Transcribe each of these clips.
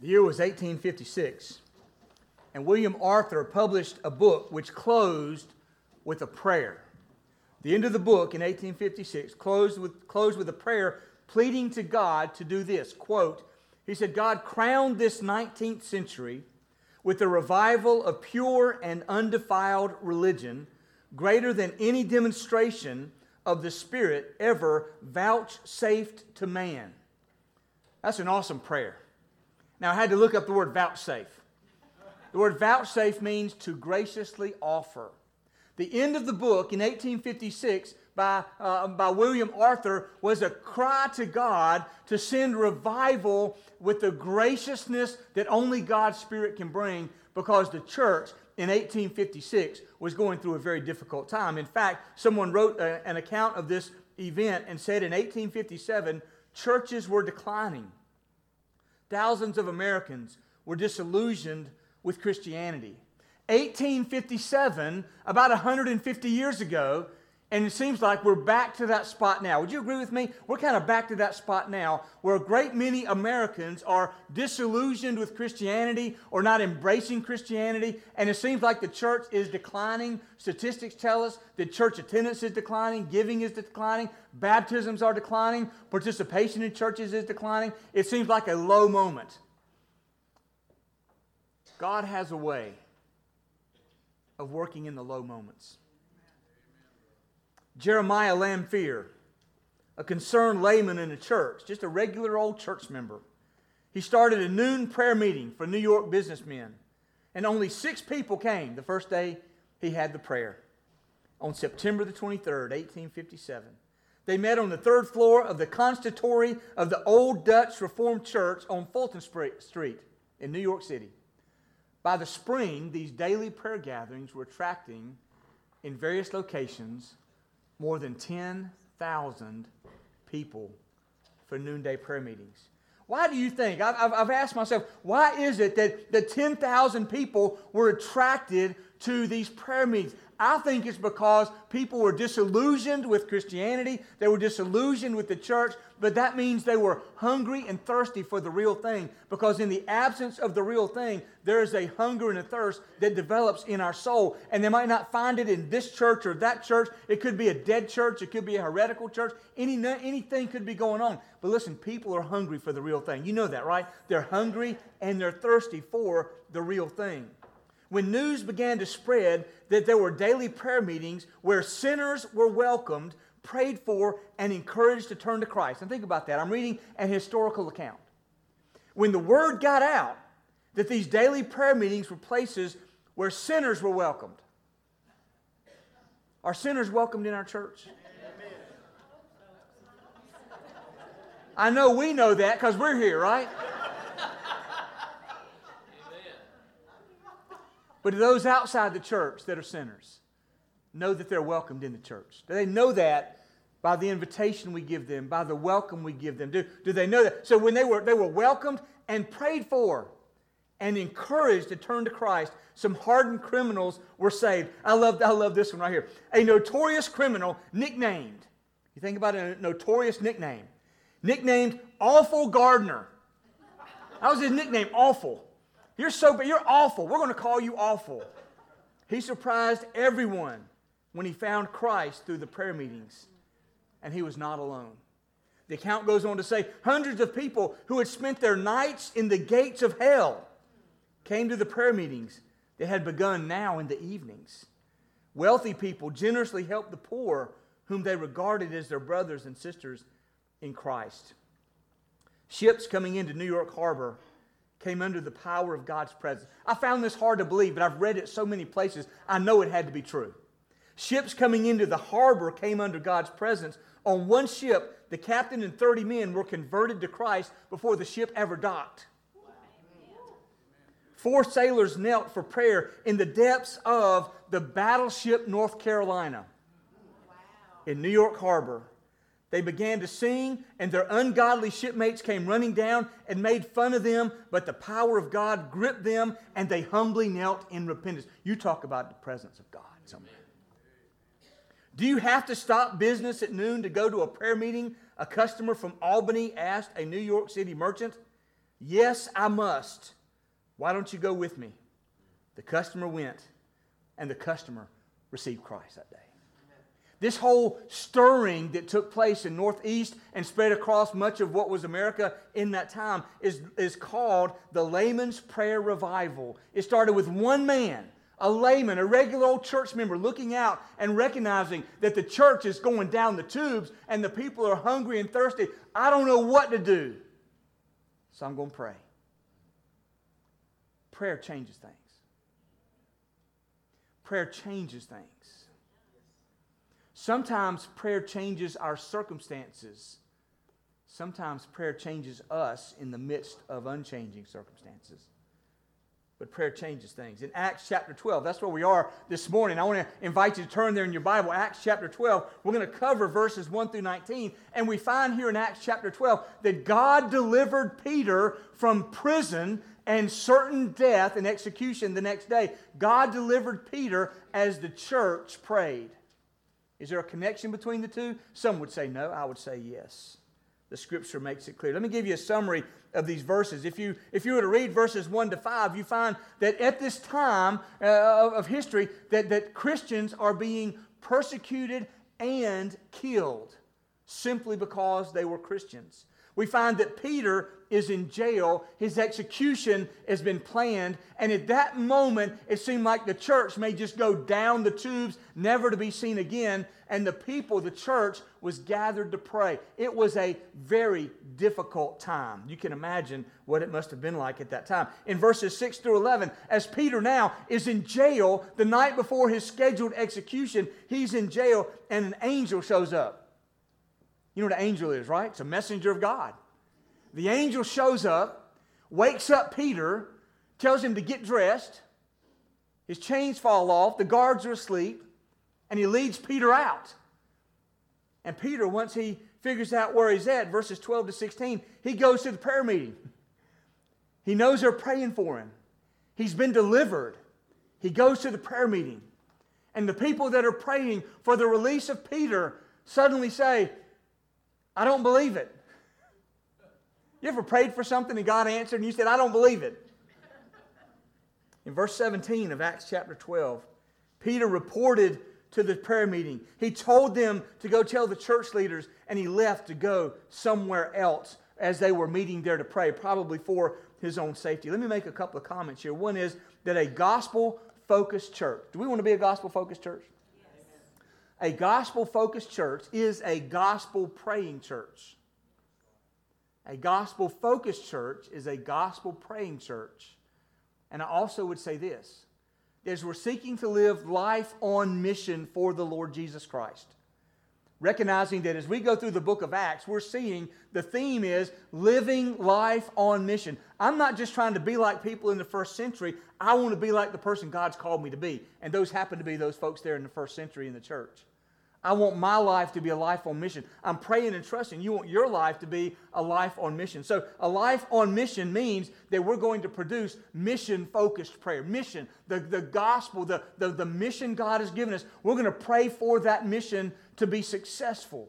The year was 1856, and William Arthur published a book which closed with a prayer. The end of the book in 1856 closed with, closed with a prayer pleading to God to do this. Quote, he said, God crowned this 19th century with a revival of pure and undefiled religion greater than any demonstration of the Spirit ever vouchsafed to man. That's an awesome prayer. Now, I had to look up the word vouchsafe. The word vouchsafe means to graciously offer. The end of the book in 1856 by, uh, by William Arthur was a cry to God to send revival with the graciousness that only God's Spirit can bring because the church in 1856 was going through a very difficult time. In fact, someone wrote a, an account of this event and said in 1857, churches were declining. Thousands of Americans were disillusioned with Christianity. 1857, about 150 years ago, and it seems like we're back to that spot now. Would you agree with me? We're kind of back to that spot now where a great many Americans are disillusioned with Christianity or not embracing Christianity. And it seems like the church is declining. Statistics tell us that church attendance is declining, giving is declining, baptisms are declining, participation in churches is declining. It seems like a low moment. God has a way of working in the low moments. Jeremiah Lanphier, a concerned layman in a church, just a regular old church member. He started a noon prayer meeting for New York businessmen, and only six people came the first day he had the prayer on September the 23rd, 1857. They met on the third floor of the consistory of the Old Dutch Reformed Church on Fulton Street in New York City. By the spring, these daily prayer gatherings were attracting in various locations more than 10,000 people for noonday prayer meetings. Why do you think? I've, I've asked myself, why is it that the 10,000 people were attracted to these prayer meetings? I think it's because people were disillusioned with Christianity, they were disillusioned with the church, but that means they were hungry and thirsty for the real thing. Because in the absence of the real thing, there is a hunger and a thirst that develops in our soul. And they might not find it in this church or that church. It could be a dead church, it could be a heretical church. Any, anything could be going on. But listen, people are hungry for the real thing. You know that, right? They're hungry and they're thirsty for the real thing when news began to spread that there were daily prayer meetings where sinners were welcomed, prayed for, and encouraged to turn to Christ. And think about that. I'm reading an historical account. When the word got out that these daily prayer meetings were places where sinners were welcomed, are sinners welcomed in our church? I know we know that because we're here, right? But those outside the church that are sinners know that they're welcomed in the church. Do they know that by the invitation we give them, by the welcome we give them? Do, do they know that? So when they were, they were welcomed and prayed for and encouraged to turn to Christ, some hardened criminals were saved. I love, I love this one right here. A notorious criminal nicknamed, you think about a notorious nickname, nicknamed Awful Gardner. That was his nickname, Awful. You're so bad. You're awful. We're going to call you awful. He surprised everyone when he found Christ through the prayer meetings, and he was not alone. The account goes on to say hundreds of people who had spent their nights in the gates of hell came to the prayer meetings that had begun now in the evenings. Wealthy people generously helped the poor, whom they regarded as their brothers and sisters in Christ. Ships coming into New York Harbor came under the power of God's presence. I found this hard to believe, but I've read it so many places, I know it had to be true. Ships coming into the harbor came under God's presence. On one ship, the captain and 30 men were converted to Christ before the ship ever docked. Four sailors knelt for prayer in the depths of the battleship North Carolina in New York Harbor they began to sing, and their ungodly shipmates came running down and made fun of them, but the power of God gripped them, and they humbly knelt in repentance. You talk about the presence of God somewhere. Do you have to stop business at noon to go to a prayer meeting? A customer from Albany asked a New York City merchant. Yes, I must. Why don't you go with me? The customer went, and the customer received Christ that day. This whole stirring that took place in Northeast and spread across much of what was America in that time is, is called the Layman's Prayer Revival. It started with one man, a layman, a regular old church member, looking out and recognizing that the church is going down the tubes and the people are hungry and thirsty. I don't know what to do, so I'm going to pray. Prayer changes things. Prayer changes things. Sometimes prayer changes our circumstances. Sometimes prayer changes us in the midst of unchanging circumstances. But prayer changes things. In Acts chapter 12, that's where we are this morning. I want to invite you to turn there in your Bible, Acts chapter 12. We're going to cover verses 1 through 19. And we find here in Acts chapter 12 that God delivered Peter from prison and certain death and execution the next day. God delivered Peter as the church prayed. Is there a connection between the two? Some would say no. I would say yes. The scripture makes it clear. Let me give you a summary of these verses. If you, if you were to read verses 1 to 5, you find that at this time uh, of history that, that Christians are being persecuted and killed simply because they were Christians. We find that Peter is in jail. His execution has been planned. And at that moment, it seemed like the church may just go down the tubes, never to be seen again. And the people, the church, was gathered to pray. It was a very difficult time. You can imagine what it must have been like at that time. In verses 6 through 11, as Peter now is in jail the night before his scheduled execution, he's in jail and an angel shows up. You know what an angel is, right? It's a messenger of God. The angel shows up, wakes up Peter, tells him to get dressed. His chains fall off, the guards are asleep, and he leads Peter out. And Peter, once he figures out where he's at, verses 12 to 16, he goes to the prayer meeting. He knows they're praying for him. He's been delivered. He goes to the prayer meeting. And the people that are praying for the release of Peter suddenly say, I don't believe it. You ever prayed for something and God answered and you said, I don't believe it? In verse 17 of Acts chapter 12, Peter reported to the prayer meeting. He told them to go tell the church leaders, and he left to go somewhere else as they were meeting there to pray, probably for his own safety. Let me make a couple of comments here. One is that a gospel focused church, do we want to be a gospel focused church? A gospel focused church is a gospel praying church. A gospel focused church is a gospel praying church. And I also would say this as we're seeking to live life on mission for the Lord Jesus Christ. Recognizing that as we go through the book of Acts, we're seeing the theme is living life on mission. I'm not just trying to be like people in the first century. I want to be like the person God's called me to be. And those happen to be those folks there in the first century in the church. I want my life to be a life on mission. I'm praying and trusting you want your life to be a life on mission. So, a life on mission means that we're going to produce mission focused prayer. Mission, the, the gospel, the, the, the mission God has given us. We're going to pray for that mission to be successful.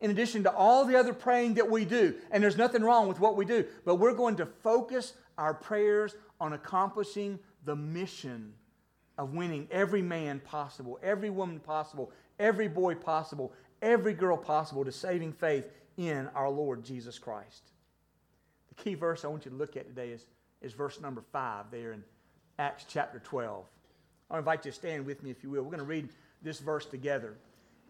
In addition to all the other praying that we do, and there's nothing wrong with what we do, but we're going to focus our prayers on accomplishing the mission of winning every man possible, every woman possible, every boy possible, every girl possible to saving faith in our Lord Jesus Christ. The key verse I want you to look at today is, is verse number 5 there in Acts chapter 12. I invite you to stand with me if you will. We're going to read this verse together.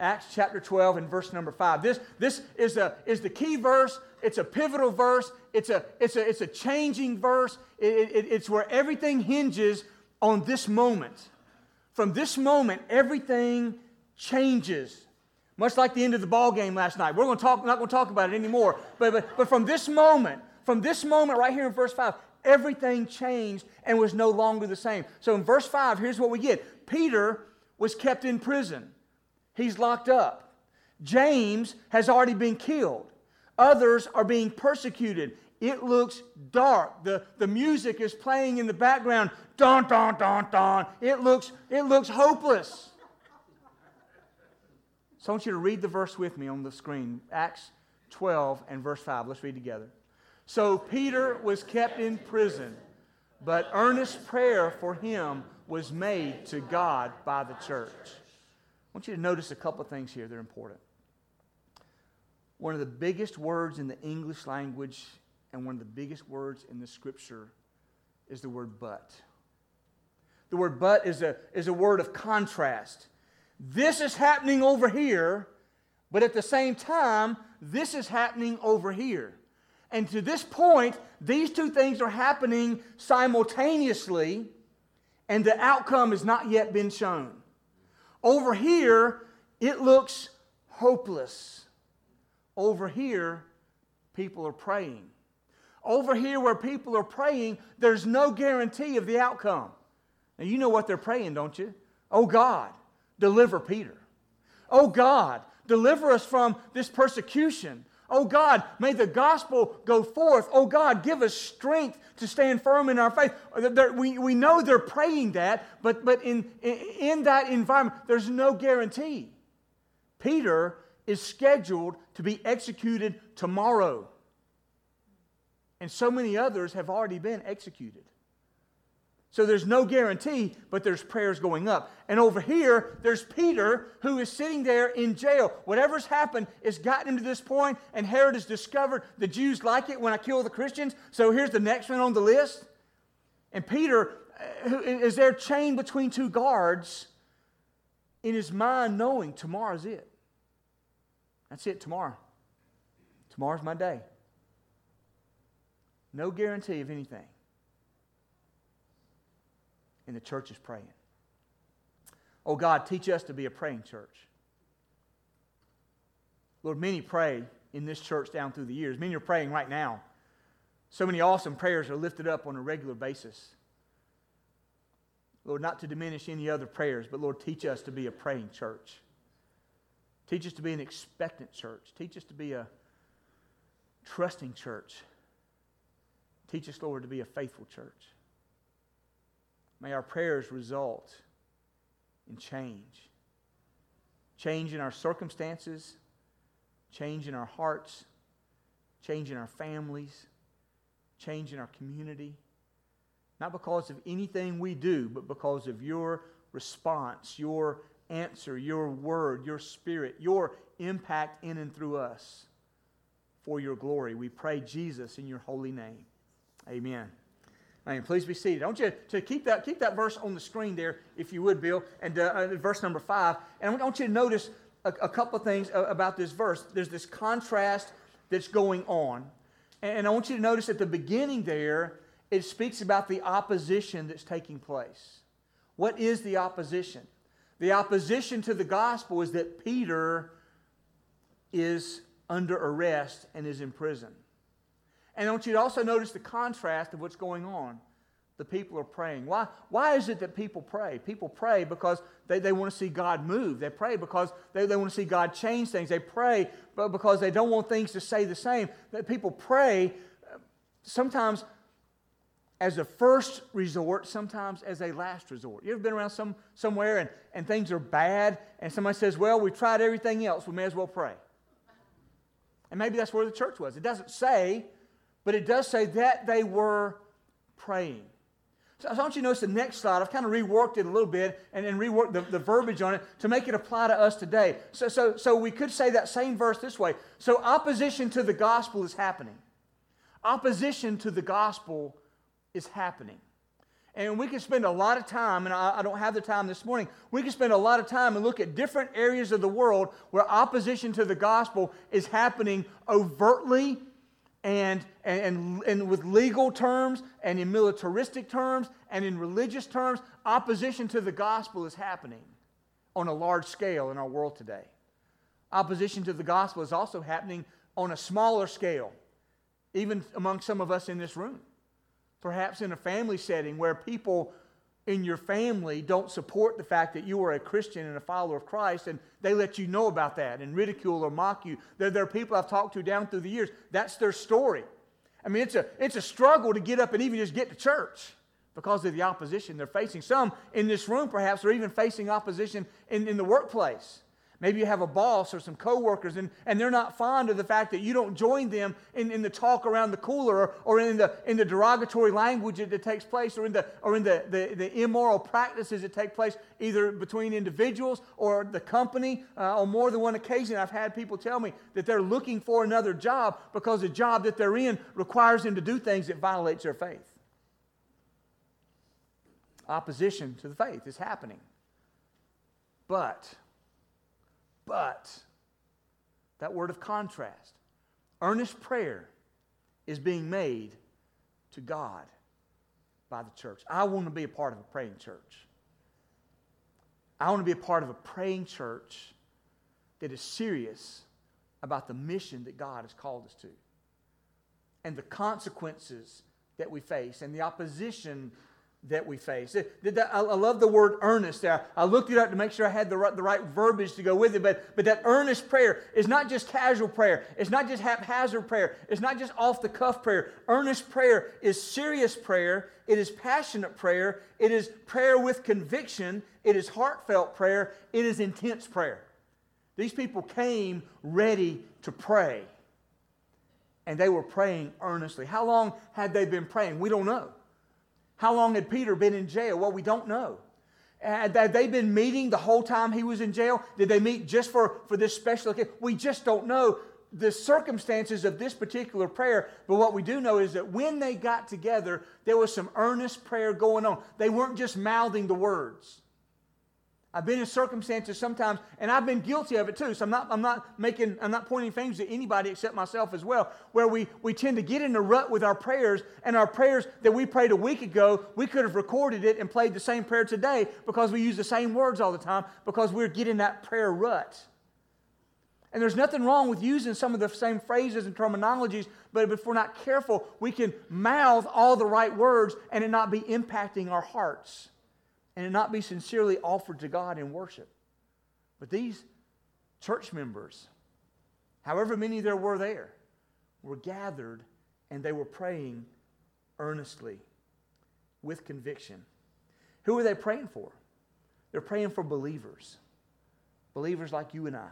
Acts chapter 12 and verse number 5. This, this is, a, is the key verse. It's a pivotal verse. It's a, it's a, it's a changing verse. It, it, it's where everything hinges on this moment. From this moment, everything changes. Much like the end of the ball game last night. We're going to talk, not going to talk about it anymore. But, but, but from this moment, from this moment right here in verse 5, everything changed and was no longer the same. So in verse 5, here's what we get Peter was kept in prison, he's locked up. James has already been killed. Others are being persecuted. It looks dark. The, the music is playing in the background. Dun, dun, dun, dun. It looks, it looks hopeless. So I want you to read the verse with me on the screen Acts 12 and verse 5. Let's read together. So Peter was kept in prison, but earnest prayer for him was made to God by the church. I want you to notice a couple of things here that are important. One of the biggest words in the English language and one of the biggest words in the scripture is the word but. The word but is a, is a word of contrast. This is happening over here, but at the same time, this is happening over here. And to this point, these two things are happening simultaneously, and the outcome has not yet been shown. Over here, it looks hopeless. Over here, people are praying. Over here, where people are praying, there's no guarantee of the outcome. Now, you know what they're praying, don't you? Oh God, deliver Peter. Oh God, deliver us from this persecution. Oh God, may the gospel go forth. Oh God, give us strength to stand firm in our faith. Uh, we, we know they're praying that, but, but in, in that environment, there's no guarantee. Peter is scheduled to be executed tomorrow. And so many others have already been executed. So there's no guarantee, but there's prayers going up. And over here, there's Peter who is sitting there in jail. Whatever's happened has gotten him to this point, and Herod has discovered the Jews like it when I kill the Christians. So here's the next one on the list. And Peter uh, is there chained between two guards in his mind, knowing tomorrow's it. That's it, tomorrow. Tomorrow's my day. No guarantee of anything and the church is praying. Oh God, teach us to be a praying church. Lord, many pray in this church down through the years. Many are praying right now. So many awesome prayers are lifted up on a regular basis. Lord, not to diminish any other prayers, but Lord, teach us to be a praying church. Teach us to be an expectant church. Teach us to be a trusting church. Teach us, Lord, to be a faithful church. May our prayers result in change. Change in our circumstances, change in our hearts, change in our families, change in our community. Not because of anything we do, but because of your response, your answer, your word, your spirit, your impact in and through us for your glory. We pray, Jesus, in your holy name. Amen. Amen. Please be seated. I want you to keep that, keep that verse on the screen there, if you would, Bill, and uh, uh, verse number five. And I want you to notice a, a couple of things about this verse. There's this contrast that's going on. And I want you to notice at the beginning there, it speaks about the opposition that's taking place. What is the opposition? The opposition to the gospel is that Peter is under arrest and is in prison. And I want you to also notice the contrast of what's going on. The people are praying. Why, why is it that people pray? People pray because they, they want to see God move. They pray because they, they want to see God change things. They pray because they don't want things to stay the same. That people pray uh, sometimes as a first resort, sometimes as a last resort. You ever been around some, somewhere and, and things are bad, and somebody says, Well, we've tried everything else, we may as well pray. And maybe that's where the church was. It doesn't say but it does say that they were praying. So I want you to notice the next slide. I've kind of reworked it a little bit and, reworked the, the verbiage on it to make it apply to us today. So, so, so we could say that same verse this way. So opposition to the gospel is happening. Opposition to the gospel is happening. And we can spend a lot of time, and I, I, don't have the time this morning, we can spend a lot of time and look at different areas of the world where opposition to the gospel is happening overtly and, and, and with legal terms and in militaristic terms and in religious terms, opposition to the gospel is happening on a large scale in our world today. Opposition to the gospel is also happening on a smaller scale, even among some of us in this room. Perhaps in a family setting where people in your family don't support the fact that you are a Christian and a follower of Christ, and they let you know about that and ridicule or mock you. There, there are people I've talked to down through the years, that's their story. I mean, it's a, it's a struggle to get up and even just get to church because of the opposition they're facing. Some in this room, perhaps, are even facing opposition in, in the workplace. Maybe you have a boss or some coworkers, and, and they're not fond of the fact that you don't join them in, in the talk around the cooler or, or in, the, in the derogatory language that, takes place or in, the, or in the, the, the immoral practices that take place either between individuals or the company. Uh, on more than one occasion, I've had people tell me that they're looking for another job because the job that they're in requires them to do things that violates their faith. Opposition to the faith is happening. But but, that word of contrast, earnest prayer is being made to God by the church. I want to be a part of a praying church. I want to be a part of a praying church that is serious about the mission that God has called us to and the consequences that we face and the opposition that we face. I love the word earnest there. I looked it up to make sure I had the right, the right verbiage to go with it, but, but that earnest prayer is not just casual prayer. It's not just haphazard prayer. It's not just off the cuff prayer. Earnest prayer is serious prayer. It is passionate prayer. It is prayer with conviction. It is heartfelt prayer. It is intense prayer. These people came ready to pray, and they were praying earnestly. How long had they been praying? We don't know. How long had Peter been in jail? Well, we don't know. Had they been meeting the whole time he was in jail? Did they meet just for, for this special occasion? We just don't know the circumstances of this particular prayer, but what we do know is that when they got together, there was some earnest prayer going on. They weren't just mouthing the words. I've been in circumstances sometimes, and I've been guilty of it too. So I'm not, I'm not making, I'm not pointing fingers at anybody except myself as well, where we, we tend to get in a rut with our prayers, and our prayers that we prayed a week ago, we could have recorded it and played the same prayer today because we use the same words all the time because we're getting that prayer rut. And there's nothing wrong with using some of the same phrases and terminologies, but if we're not careful, we can mouth all the right words and it not be impacting our hearts and it not be sincerely offered to God in worship. But these church members, however many there were there, were gathered and they were praying earnestly with conviction. Who are they praying for? They're praying for believers, believers like you and I.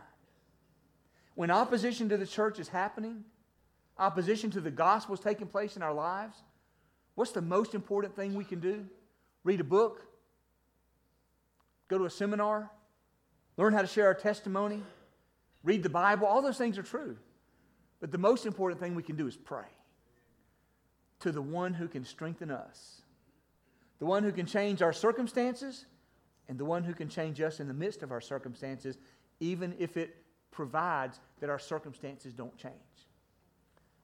When opposition to the church is happening, opposition to the gospel is taking place in our lives, what's the most important thing we can do? Read a book, go to a seminar, learn how to share our testimony, read the Bible. All those things are true. But the most important thing we can do is pray to the one who can strengthen us, the one who can change our circumstances, and the one who can change us in the midst of our circumstances, even if it provides that our circumstances don't change.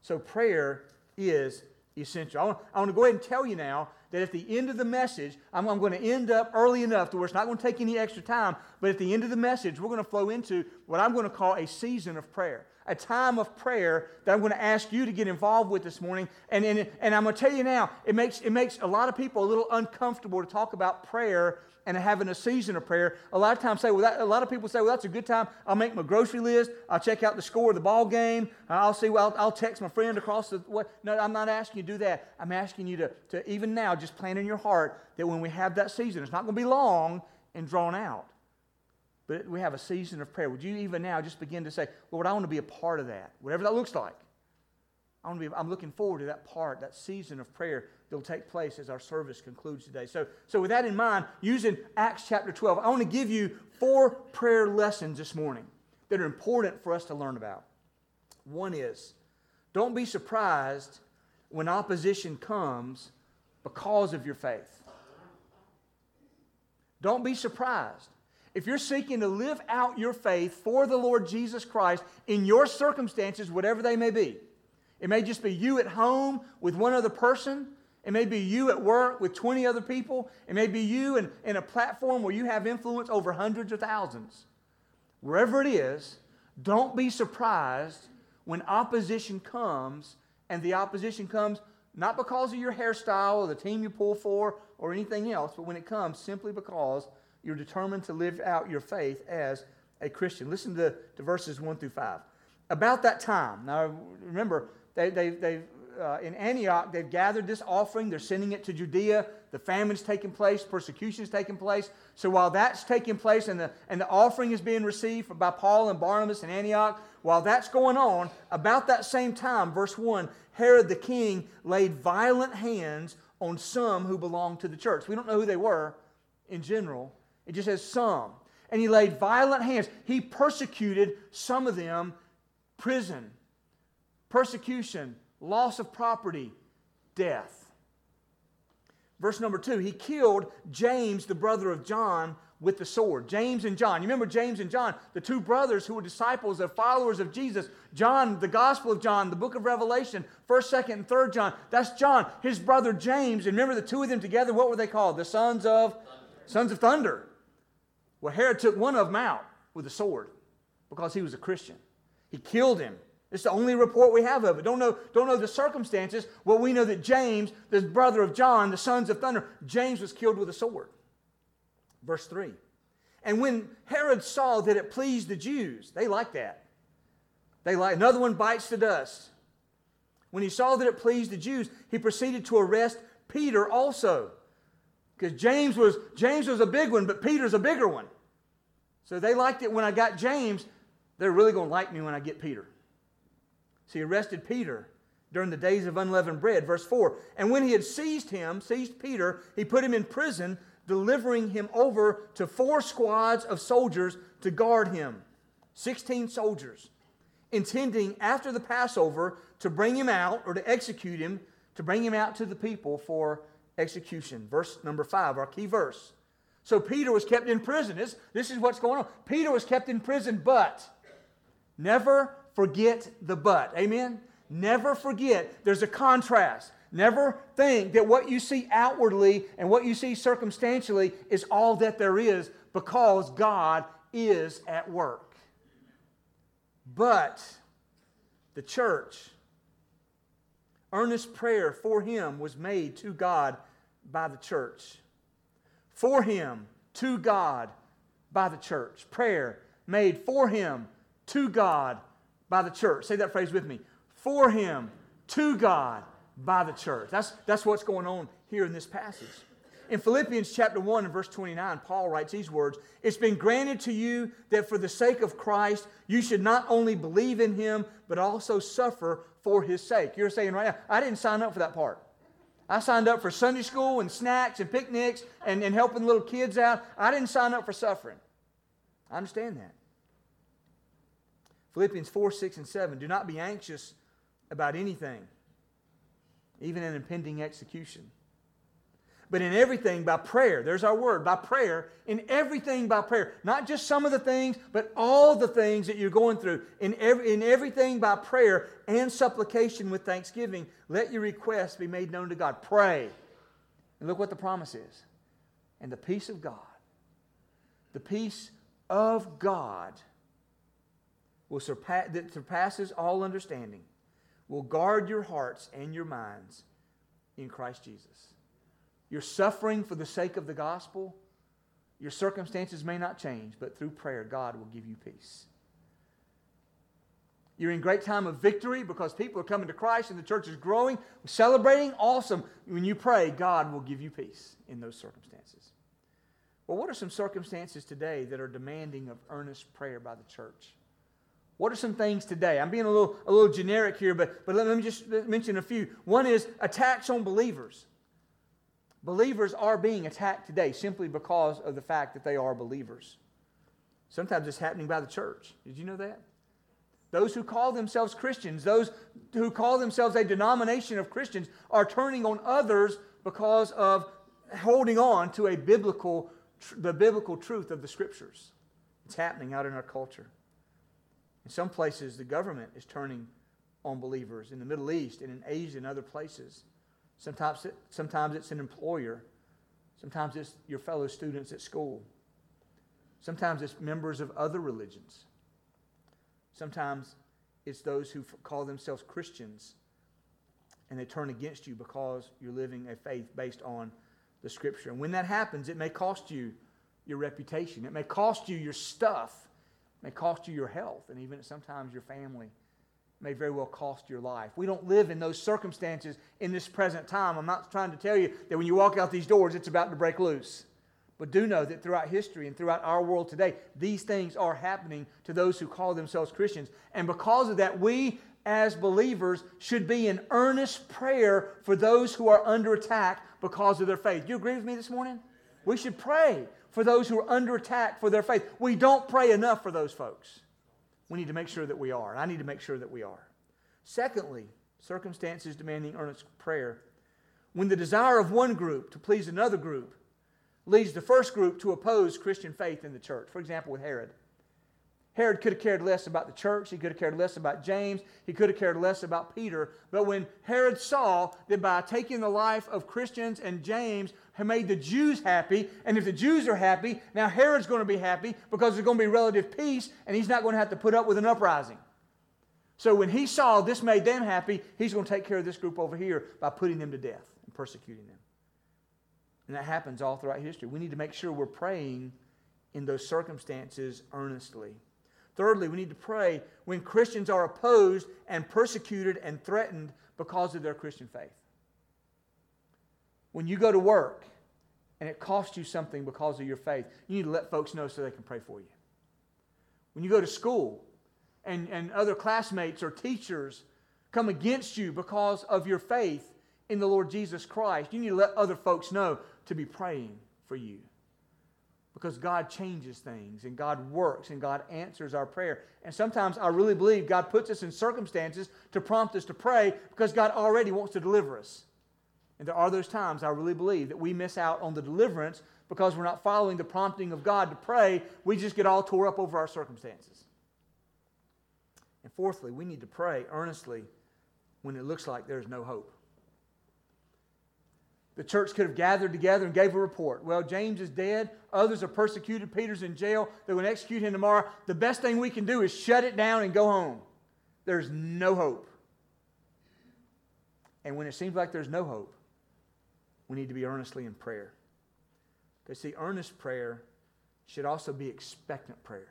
So, prayer is essential. I want, I want to go ahead and tell you now that at the end of the message, I'm, I'm, going to end up early enough to where it's not going to take any extra time, but at the end of the message, we're going to flow into what I'm going to call a season of prayer. A time of prayer that I'm going to ask you to get involved with this morning. And, and, and I'm going to tell you now, it makes, it makes a lot of people a little uncomfortable to talk about prayer and having a season of prayer. A lot of times say, well, that, a lot of people say, well, that's a good time. I'll make my grocery list. I'll check out the score of the ball game. I'll see, well, I'll, I'll text my friend across the, what? No, I'm not asking you to do that. I'm asking you to, to even now, just plan in your heart that when we have that season, it's not going to be long and drawn out. But we have a season of prayer. Would you even now just begin to say, Lord, I want to be a part of that, whatever that looks like. I want to be, I'm looking forward to that part, that season of prayer that will take place as our service concludes today. So, so with that in mind, using Acts chapter 12, I want to give you four prayer lessons this morning that are important for us to learn about. One is, don't be surprised when opposition comes because of your faith. Don't be surprised. If you're seeking to live out your faith for the Lord Jesus Christ in your circumstances, whatever they may be, it may just be you at home with one other person. It may be you at work with 20 other people. It may be you in, in a platform where you have influence over hundreds of thousands. Wherever it is, don't be surprised when opposition comes, and the opposition comes not because of your hairstyle or the team you pull for or anything else, but when it comes simply because you're determined to live out your faith as a Christian. Listen to, to verses 1 through 5. About that time, now remember, they, they, they uh, in Antioch, they've gathered this offering. They're sending it to Judea. The famine's taking place, persecution's taking place. So while that's taking place and the, and the offering is being received by Paul and Barnabas in Antioch, while that's going on, about that same time, verse 1, Herod the king laid violent hands on some who belonged to the church. We don't know who they were in general, it just says some. And he laid violent hands. He persecuted some of them, prison, persecution, loss of property, death. Verse number two, he killed James, the brother of John, with the sword. James and John. You remember James and John, the two brothers who were disciples of followers of Jesus. John, the Gospel of John, the book of Revelation, 1st, 2nd, and 3rd John. That's John, his brother James. And remember the two of them together, what were they called? The sons of thunder. sons of thunder. Well, Herod took one of them out with a sword because he was a Christian. He killed him. It's the only report we have of it. Don't know, don't know the circumstances. Well, we know that James, the brother of John, the sons of thunder, James was killed with a sword. Verse 3. And when Herod saw that it pleased the Jews, they like that. They like another one bites the dust. When he saw that it pleased the Jews, he proceeded to arrest Peter also. Because James was James was a big one, but Peter's a bigger one. So they liked it when I got James. They're really going to like me when I get Peter. So he arrested Peter during the days of unleavened bread. Verse 4 And when he had seized him, seized Peter, he put him in prison delivering him over to four squads of soldiers to guard him 16 soldiers, intending after the Passover to bring him out or to execute him, to bring him out to the people for execution. Verse number five, our key verse. So Peter was kept in prison. This, this is what's going on. Peter was kept in prison, but never forget the but. Amen? Never forget there's a contrast. Never think that what you see outwardly and what you see circumstantially is all that there is because God is at work. But the church, earnest prayer for him was made to God by the church. For him, to God, by the church. Prayer made for him, to God, by the church. Say that phrase with me. For him, to God, by the church. That's, that's what's going on here in this passage. In Philippians chapter 1 and verse 29, Paul writes these words It's been granted to you that for the sake of Christ, you should not only believe in him, but also suffer for his sake. You're saying right now, I didn't sign up for that part. I signed up for Sunday school and snacks and picnics and, and helping little kids out. I didn't sign up for suffering. I understand that. Philippians 4, 6, and 7. Do not be anxious about anything even an impending execution. But in everything by prayer, there's our word, by prayer, in everything by prayer. Not just some of the things, but all the things that you're going through. In, every, in everything by prayer and supplication with thanksgiving, let your requests be made known to God. Pray. And look what the promise is. And the peace of God, the peace of God will surpass, that surpasses all understanding will guard your hearts and your minds in Christ Jesus. You're suffering for the sake of the gospel. Your circumstances may not change, but through prayer, God will give you peace. You're in great time of victory because people are coming to Christ and the church is growing, celebrating. Awesome. When you pray, God will give you peace in those circumstances. Well, what are some circumstances today that are demanding of earnest prayer by the church? What are some things today? I'm being a little, a little generic here, but, but let me just mention a few. One is attacks on believers. Believers are being attacked today simply because of the fact that they are believers. Sometimes it's happening by the church. Did you know that? Those who call themselves Christians, those who call themselves a denomination of Christians, are turning on others because of holding on to a biblical, the biblical truth of the scriptures. It's happening out in our culture. In some places, the government is turning on believers in the Middle East and in Asia and other places. Sometimes, it, sometimes it's an employer. Sometimes it's your fellow students at school. Sometimes it's members of other religions. Sometimes it's those who call themselves Christians and they turn against you because you're living a faith based on the Scripture. And when that happens, it may cost you your reputation, it may cost you your stuff may cost you your health and even sometimes your family may very well cost your life. We don't live in those circumstances in this present time. I'm not trying to tell you that when you walk out these doors, it's about to break loose. But do know that throughout history and throughout our world today, these things are happening to those who call themselves Christians. And because of that, we as believers should be in earnest prayer for those who are under attack because of their faith. Do you agree with me this morning? We should pray for those who are under attack for their faith. We don't pray enough for those folks. We need to make sure that we are. I need to make sure that we are. Secondly, circumstances demanding earnest prayer. When the desire of one group to please another group leads the first group to oppose Christian faith in the church, for example, with Herod. Herod could have cared less about the church. He could have cared less about James. He could have cared less about Peter. But when Herod saw that by taking the life of Christians and James had made the Jews happy, and if the Jews are happy, now Herod's going to be happy because there's going to be relative peace, and he's not going to have to put up with an uprising. So when he saw this made them happy, he's going to take care of this group over here by putting them to death and persecuting them. And that happens all throughout history. We need to make sure we're praying in those circumstances earnestly. Thirdly, we need to pray when Christians are opposed and persecuted and threatened because of their Christian faith. When you go to work and it costs you something because of your faith, you need to let folks know so they can pray for you. When you go to school and, and other classmates or teachers come against you because of your faith in the Lord Jesus Christ, you need to let other folks know to be praying for you because God changes things and God works and God answers our prayer. And sometimes I really believe God puts us in circumstances to prompt us to pray because God already wants to deliver us. And there are those times I really believe that we miss out on the deliverance because we're not following the prompting of God to pray. We just get all tore up over our circumstances. And fourthly, we need to pray earnestly when it looks like there's no hope. The church could have gathered together and gave a report. Well, James is dead. Others are persecuted. Peter's in jail. They're going to execute him tomorrow. The best thing we can do is shut it down and go home. There's no hope. And when it seems like there's no hope, we need to be earnestly in prayer. Because, see, earnest prayer should also be expectant prayer.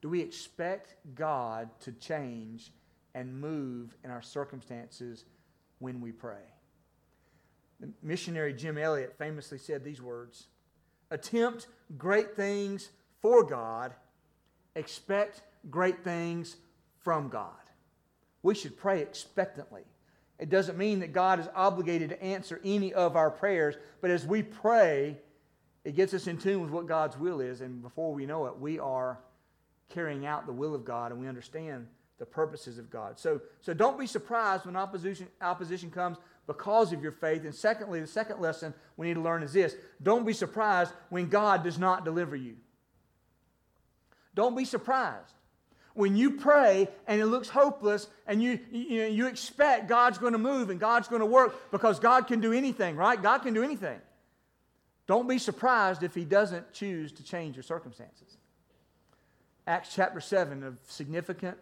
Do we expect God to change and move in our circumstances when we pray? The missionary Jim Elliot famously said these words Attempt great things for God, expect great things from God. We should pray expectantly. It doesn't mean that God is obligated to answer any of our prayers, but as we pray, it gets us in tune with what God's will is, and before we know it, we are carrying out the will of God and we understand the purposes of God. So, so don't be surprised when opposition, opposition comes because of your faith. And secondly, the second lesson we need to learn is this don't be surprised when God does not deliver you. Don't be surprised. When you pray and it looks hopeless and you, you, know, you expect God's going to move and God's going to work because God can do anything, right? God can do anything. Don't be surprised if He doesn't choose to change your circumstances. Acts chapter 7, a significant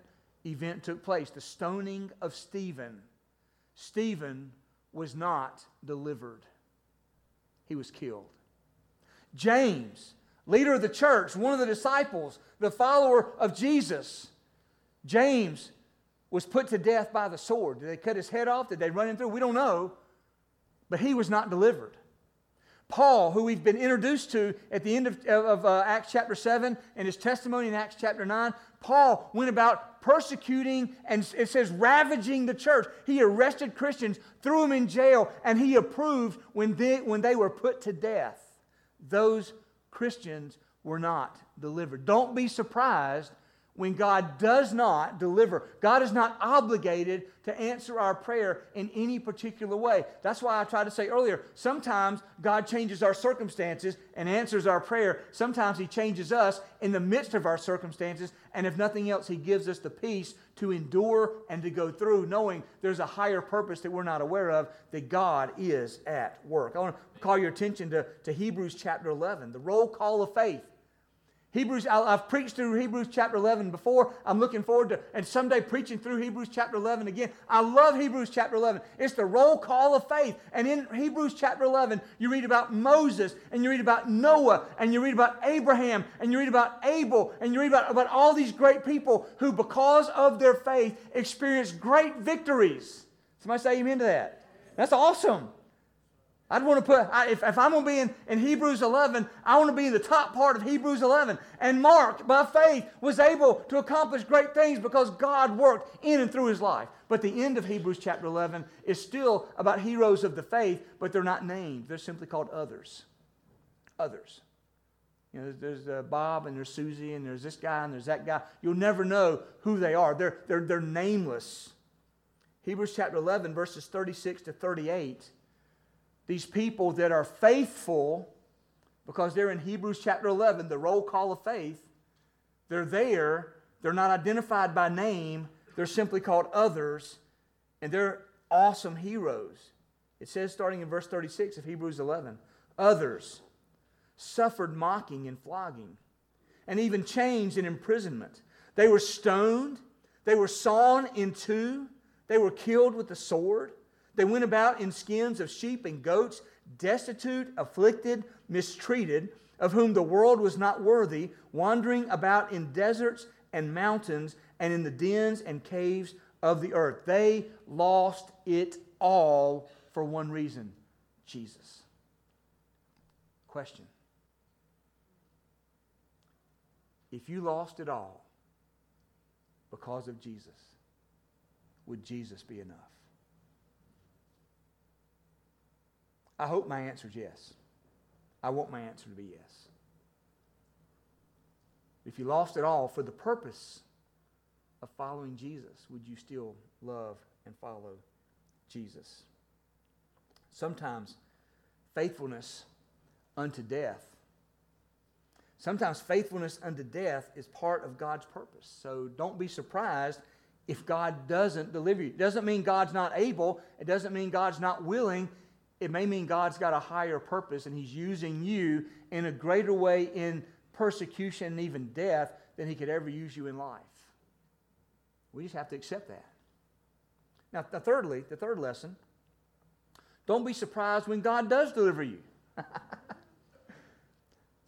event took place the stoning of Stephen. Stephen was not delivered, he was killed. James, leader of the church, one of the disciples, the follower of Jesus, James was put to death by the sword. Did they cut his head off? Did they run him through? We don't know. But he was not delivered. Paul, who we've been introduced to at the end of, of uh, Acts chapter 7 and his testimony in Acts chapter 9, Paul went about persecuting and it says ravaging the church. He arrested Christians, threw them in jail, and he approved when they, when they were put to death. Those Christians were not delivered. Don't be surprised when God does not deliver. God is not obligated to answer our prayer in any particular way. That's why I tried to say earlier sometimes God changes our circumstances and answers our prayer. Sometimes He changes us in the midst of our circumstances. And if nothing else, He gives us the peace to endure and to go through, knowing there's a higher purpose that we're not aware of, that God is at work. I want to call your attention to, to Hebrews chapter 11, the roll call of faith. Hebrews, I've preached through Hebrews chapter 11 before. I'm looking forward to, and someday preaching through Hebrews chapter 11 again. I love Hebrews chapter 11. It's the roll call of faith. And in Hebrews chapter 11, you read about Moses, and you read about Noah, and you read about Abraham, and you read about Abel, and you read about, about all these great people who, because of their faith, experienced great victories. Somebody say amen to that. That's awesome. I'd want to put, I, if, if, I'm going to be in, in Hebrews 11, I want to be in the top part of Hebrews 11. And Mark, by faith, was able to accomplish great things because God worked in and through his life. But the end of Hebrews chapter 11 is still about heroes of the faith, but they're not named. They're simply called others. Others. You know, there's, there's uh, Bob and there's Susie and there's this guy and there's that guy. You'll never know who they are. They're, they're, they're nameless. Hebrews chapter 11, verses 36 to 38 these people that are faithful, because they're in Hebrews chapter 11, the roll call of faith, they're there. They're not identified by name, they're simply called others, and they're awesome heroes. It says, starting in verse 36 of Hebrews 11, others suffered mocking and flogging, and even chains and imprisonment. They were stoned, they were sawn in two, they were killed with the sword. They went about in skins of sheep and goats, destitute, afflicted, mistreated, of whom the world was not worthy, wandering about in deserts and mountains and in the dens and caves of the earth. They lost it all for one reason Jesus. Question If you lost it all because of Jesus, would Jesus be enough? I hope my answer is yes. I want my answer to be yes. If you lost it all for the purpose of following Jesus, would you still love and follow Jesus? Sometimes faithfulness unto death. Sometimes faithfulness unto death is part of God's purpose. So don't be surprised if God doesn't deliver you. It doesn't mean God's not able, it doesn't mean God's not willing it may mean God's got a higher purpose and He's using you in a greater way in persecution and even death than He could ever use you in life. We just have to accept that. Now, the thirdly, the third lesson don't be surprised when God does deliver you.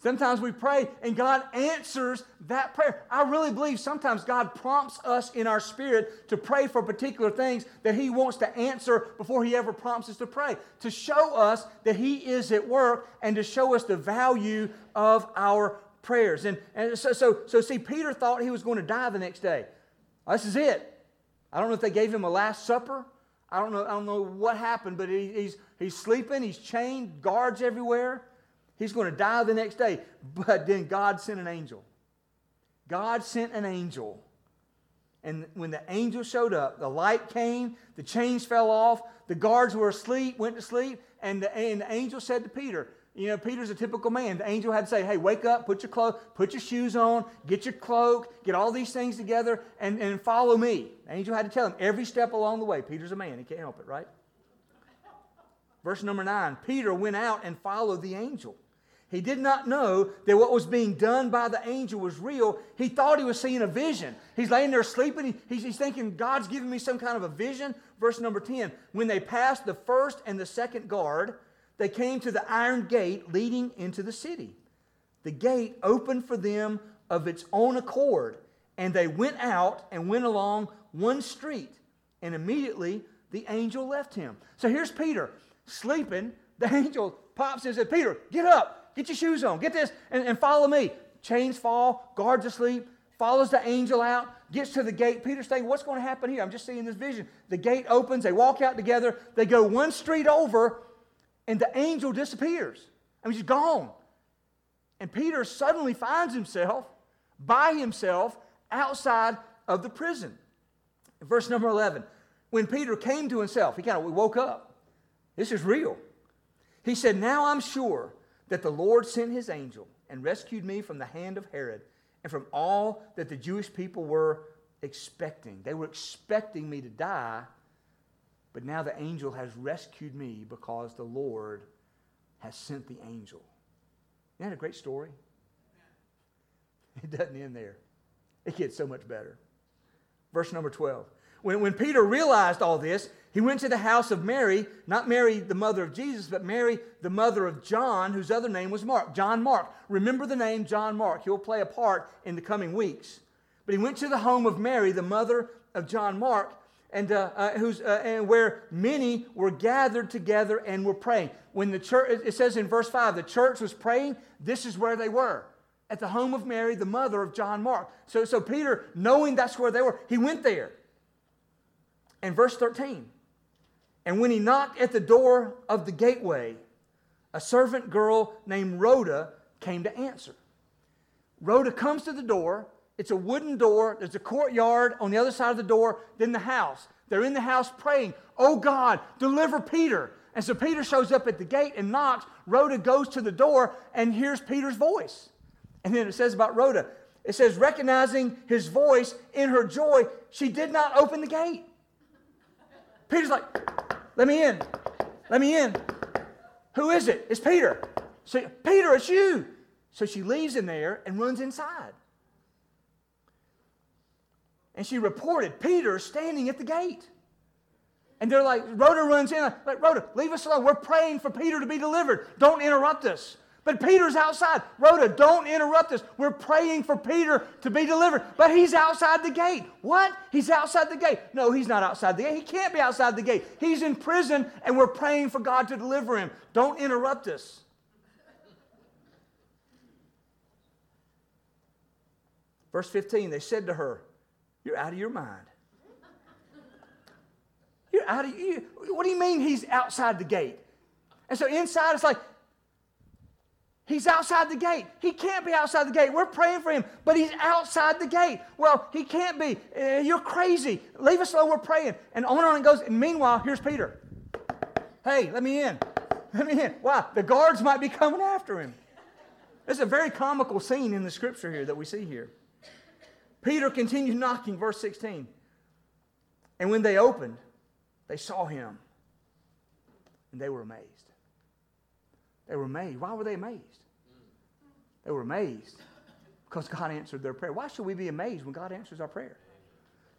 Sometimes we pray and God answers that prayer. I really believe sometimes God prompts us in our spirit to pray for particular things that He wants to answer before He ever prompts us to pray, to show us that He is at work and to show us the value of our prayers. And, and so, so, so, see, Peter thought he was going to die the next day. This is it. I don't know if they gave him a Last Supper. I don't know, I don't know what happened, but he, he's, he's sleeping, he's chained, guards everywhere. He's going to die the next day. But then God sent an angel. God sent an angel. And when the angel showed up, the light came, the chains fell off, the guards were asleep, went to sleep, and the, and the angel said to Peter, you know, Peter's a typical man. The angel had to say, hey, wake up, put your clothes, put your shoes on, get your cloak, get all these things together, and, and follow me. The angel had to tell him every step along the way. Peter's a man, he can't help it, right? Verse number nine Peter went out and followed the angel. He did not know that what was being done by the angel was real. He thought he was seeing a vision. He's laying there sleeping. He's, he's thinking, God's giving me some kind of a vision. Verse number 10 When they passed the first and the second guard, they came to the iron gate leading into the city. The gate opened for them of its own accord, and they went out and went along one street, and immediately the angel left him. So here's Peter sleeping. The angel pops in and says, Peter, get up. Get your shoes on. Get this and, and follow me. Chains fall, guards asleep, follows the angel out, gets to the gate. Peter's saying, What's going to happen here? I'm just seeing this vision. The gate opens, they walk out together, they go one street over, and the angel disappears. I mean, he's gone. And Peter suddenly finds himself by himself outside of the prison. Verse number 11. When Peter came to himself, he kind of woke up. This is real. He said, Now I'm sure that the Lord sent his angel and rescued me from the hand of Herod and from all that the Jewish people were expecting. They were expecting me to die, but now the angel has rescued me because the Lord has sent the angel. Isn't that a great story? It doesn't end there. It gets so much better. Verse number 12. When, when Peter realized all this, he went to the house of Mary, not Mary, the mother of Jesus, but Mary, the mother of John, whose other name was Mark. John Mark. Remember the name John Mark. He'll play a part in the coming weeks. But he went to the home of Mary, the mother of John Mark, and, uh, uh, who's, uh, and where many were gathered together and were praying. When the church, it says in verse 5, the church was praying, this is where they were at the home of Mary, the mother of John Mark. So, so Peter, knowing that's where they were, he went there. And verse 13, and when he knocked at the door of the gateway, a servant girl named Rhoda came to answer. Rhoda comes to the door. It's a wooden door. There's a courtyard on the other side of the door, then the house. They're in the house praying, Oh God, deliver Peter. And so Peter shows up at the gate and knocks. Rhoda goes to the door and hears Peter's voice. And then it says about Rhoda, it says, recognizing his voice in her joy, she did not open the gate. Peter's like, let me in. Let me in. Who is it? It's Peter. So, Peter, it's you. So she leaves him there and runs inside. And she reported Peter standing at the gate. And they're like, Rhoda runs in, like, Rhoda, leave us alone. We're praying for Peter to be delivered. Don't interrupt us. But Peter's outside. Rhoda, don't interrupt us. We're praying for Peter to be delivered. But he's outside the gate. What? He's outside the gate. No, he's not outside the gate. He can't be outside the gate. He's in prison, and we're praying for God to deliver him. Don't interrupt us. Verse 15, they said to her, You're out of your mind. You're out of you. What do you mean he's outside the gate? And so inside it's like, He's outside the gate. He can't be outside the gate. We're praying for him, but he's outside the gate. Well, he can't be. Uh, you're crazy. Leave us alone. We're praying. And on and on it goes. And meanwhile, here's Peter. Hey, let me in. Let me in. Wow, the guards might be coming after him. It's a very comical scene in the scripture here that we see here. Peter continued knocking, verse 16. And when they opened, they saw him, and they were amazed. They were amazed. Why were they amazed? They were amazed because God answered their prayer. Why should we be amazed when God answers our prayer?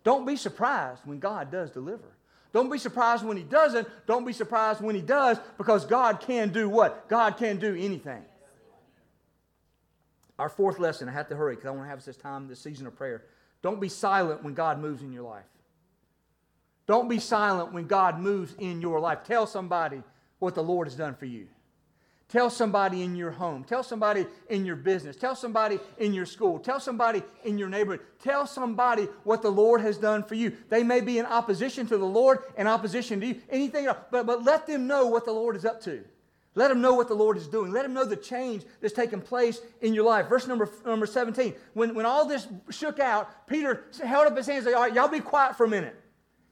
Don't be surprised when God does deliver. Don't be surprised when He doesn't. Don't be surprised when He does because God can do what? God can do anything. Our fourth lesson, I have to hurry because I want to have this time, this season of prayer. Don't be silent when God moves in your life. Don't be silent when God moves in your life. Tell somebody what the Lord has done for you. Tell somebody in your home. Tell somebody in your business. Tell somebody in your school. Tell somebody in your neighborhood. Tell somebody what the Lord has done for you. They may be in opposition to the Lord, in opposition to you, anything else, but, but let them know what the Lord is up to. Let them know what the Lord is doing. Let them know the change that's taking place in your life. Verse number, number 17. When, when all this shook out, Peter held up his hands and said, All right, y'all be quiet for a minute.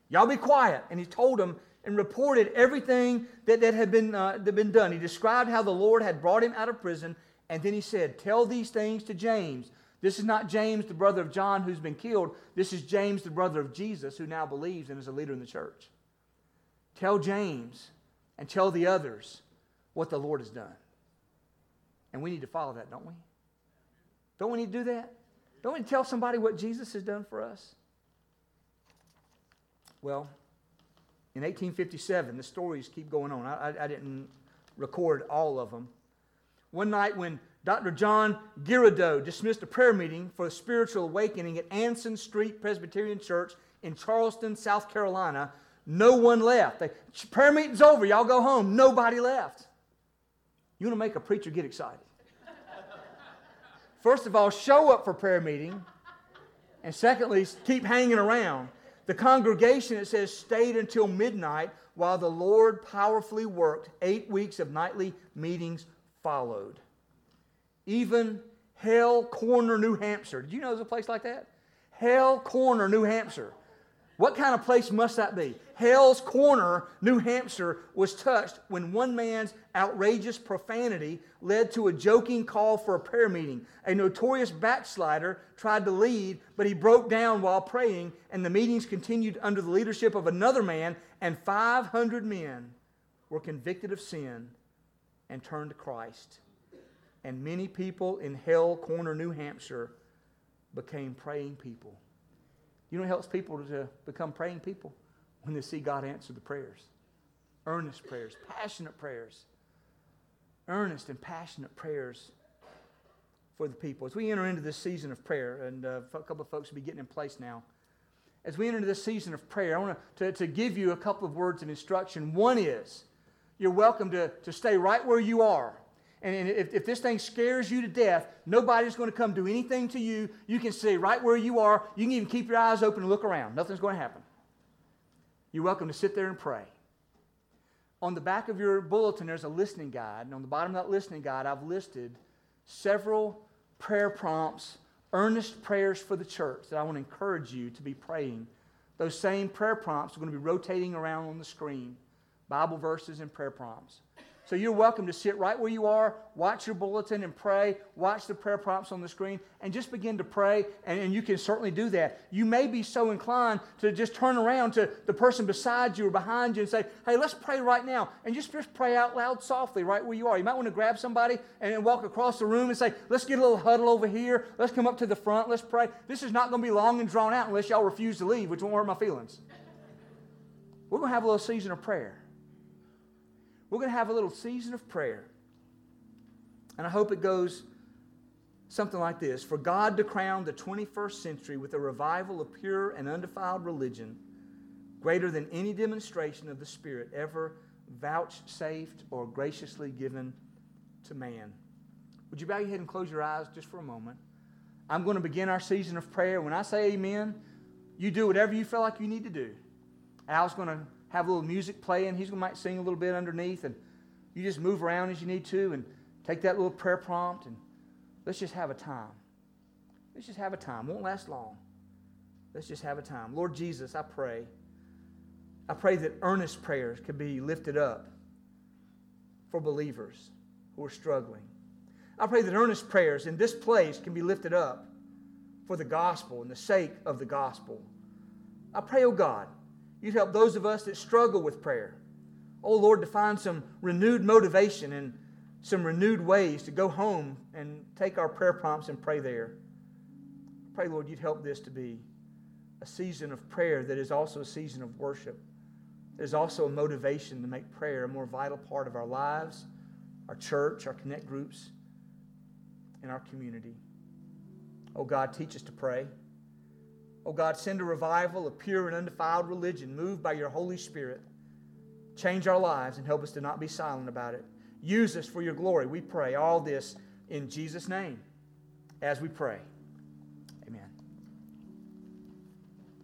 Y'all be quiet. And he told them and reported everything that, that had been, uh, that been done. He described how the Lord had brought him out of prison, and then he said, Tell these things to James. This is not James, the brother of John, who's been killed. This is James, the brother of Jesus, who now believes and is a leader in the church. Tell James and tell the others what the Lord has done. And we need to follow that, don't we? Don't we need to do that? Don't we tell somebody what Jesus has done for us? Well, in 1857, the stories keep going on. I, I, didn't record all of them. One night when Dr. John Girardeau dismissed a prayer meeting for a spiritual awakening at Anson Street Presbyterian Church in Charleston, South Carolina, no one left. The prayer meeting's over. Y'all go home. Nobody left. You want to make a preacher get excited? First of all, show up for prayer meeting. And secondly, keep hanging around. The congregation, it says, stayed until midnight while the Lord powerfully worked. Eight weeks of nightly meetings followed. Even Hell Corner, New Hampshire. Did you know there's a place like that? Hell Corner, New Hampshire. What kind of place must that be? Hell's Corner, New Hampshire, was touched when one man's outrageous profanity led to a joking call for a prayer meeting. A notorious backslider tried to lead, but he broke down while praying, and the meetings continued under the leadership of another man, and 500 men were convicted of sin and turned to Christ. And many people in Hale Corner, New Hampshire became praying people. You know what helps people to become praying people? When they see God answer the prayers. Earnest prayers, passionate prayers. Earnest and passionate prayers for the people. As we enter into this season of prayer, and uh, a couple of folks will be getting in place now. As we enter into this season of prayer, I want to, to give you a couple of words of instruction. One is, you're welcome to, to stay right where you are. And if, if this thing scares you to death, nobody's going to come do anything to you. You can stay right where you are. You can even keep your eyes open and look around. Nothing's going to happen. You're welcome to sit there and pray. On the back of your bulletin, there's a listening guide. And on the bottom of that listening guide, I've listed several prayer prompts, earnest prayers for the church that I want to encourage you to be praying. Those same prayer prompts are going to be rotating around on the screen Bible verses and prayer prompts. So you're welcome to sit right where you are, watch your bulletin and pray, watch the prayer prompts on the screen, and just begin to pray. And, and, you can certainly do that. You may be so inclined to just turn around to the person beside you or behind you and say, hey, let's pray right now. And just, just pray out loud softly right where you are. You might want to grab somebody and walk across the room and say, let's get a little huddle over here. Let's come up to the front. Let's pray. This is not going to be long and drawn out unless y'all refuse to leave, which won't hurt my feelings. We're going to have a little season of prayer. We're going to have a little season of prayer. And I hope it goes something like this For God to crown the 21st century with a revival of pure and undefiled religion, greater than any demonstration of the Spirit ever vouchsafed or graciously given to man. Would you bow your head and close your eyes just for a moment? I'm going to begin our season of prayer. When I say amen, you do whatever you feel like you need to do. Al's going to have a little music playing. To might sing a little bit underneath, and you just move around as you need to and take that little prayer prompt and let's just have a time. Let's just have a time. Won't last long. Let's just have a time. Lord Jesus, I pray. I pray that earnest prayers could be lifted up for believers who are struggling. I pray that earnest prayers in this place can be lifted up for the gospel and the sake of the gospel. I pray, oh God, You'd help those of us that struggle with prayer. Oh Lord, to find some renewed motivation and some renewed ways to go home and take our prayer prompts and pray there. Pray, Lord, you'd help this to be a season of prayer that is also a season of worship. There's also a motivation to make prayer a more vital part of our lives, our church, our connect groups, and our community. Oh God, teach us to pray. Oh God, send a revival of pure and undefiled religion moved by your Holy Spirit. Change our lives and help us to not be silent about it. Use us for your glory. We pray all this in Jesus' name as we pray.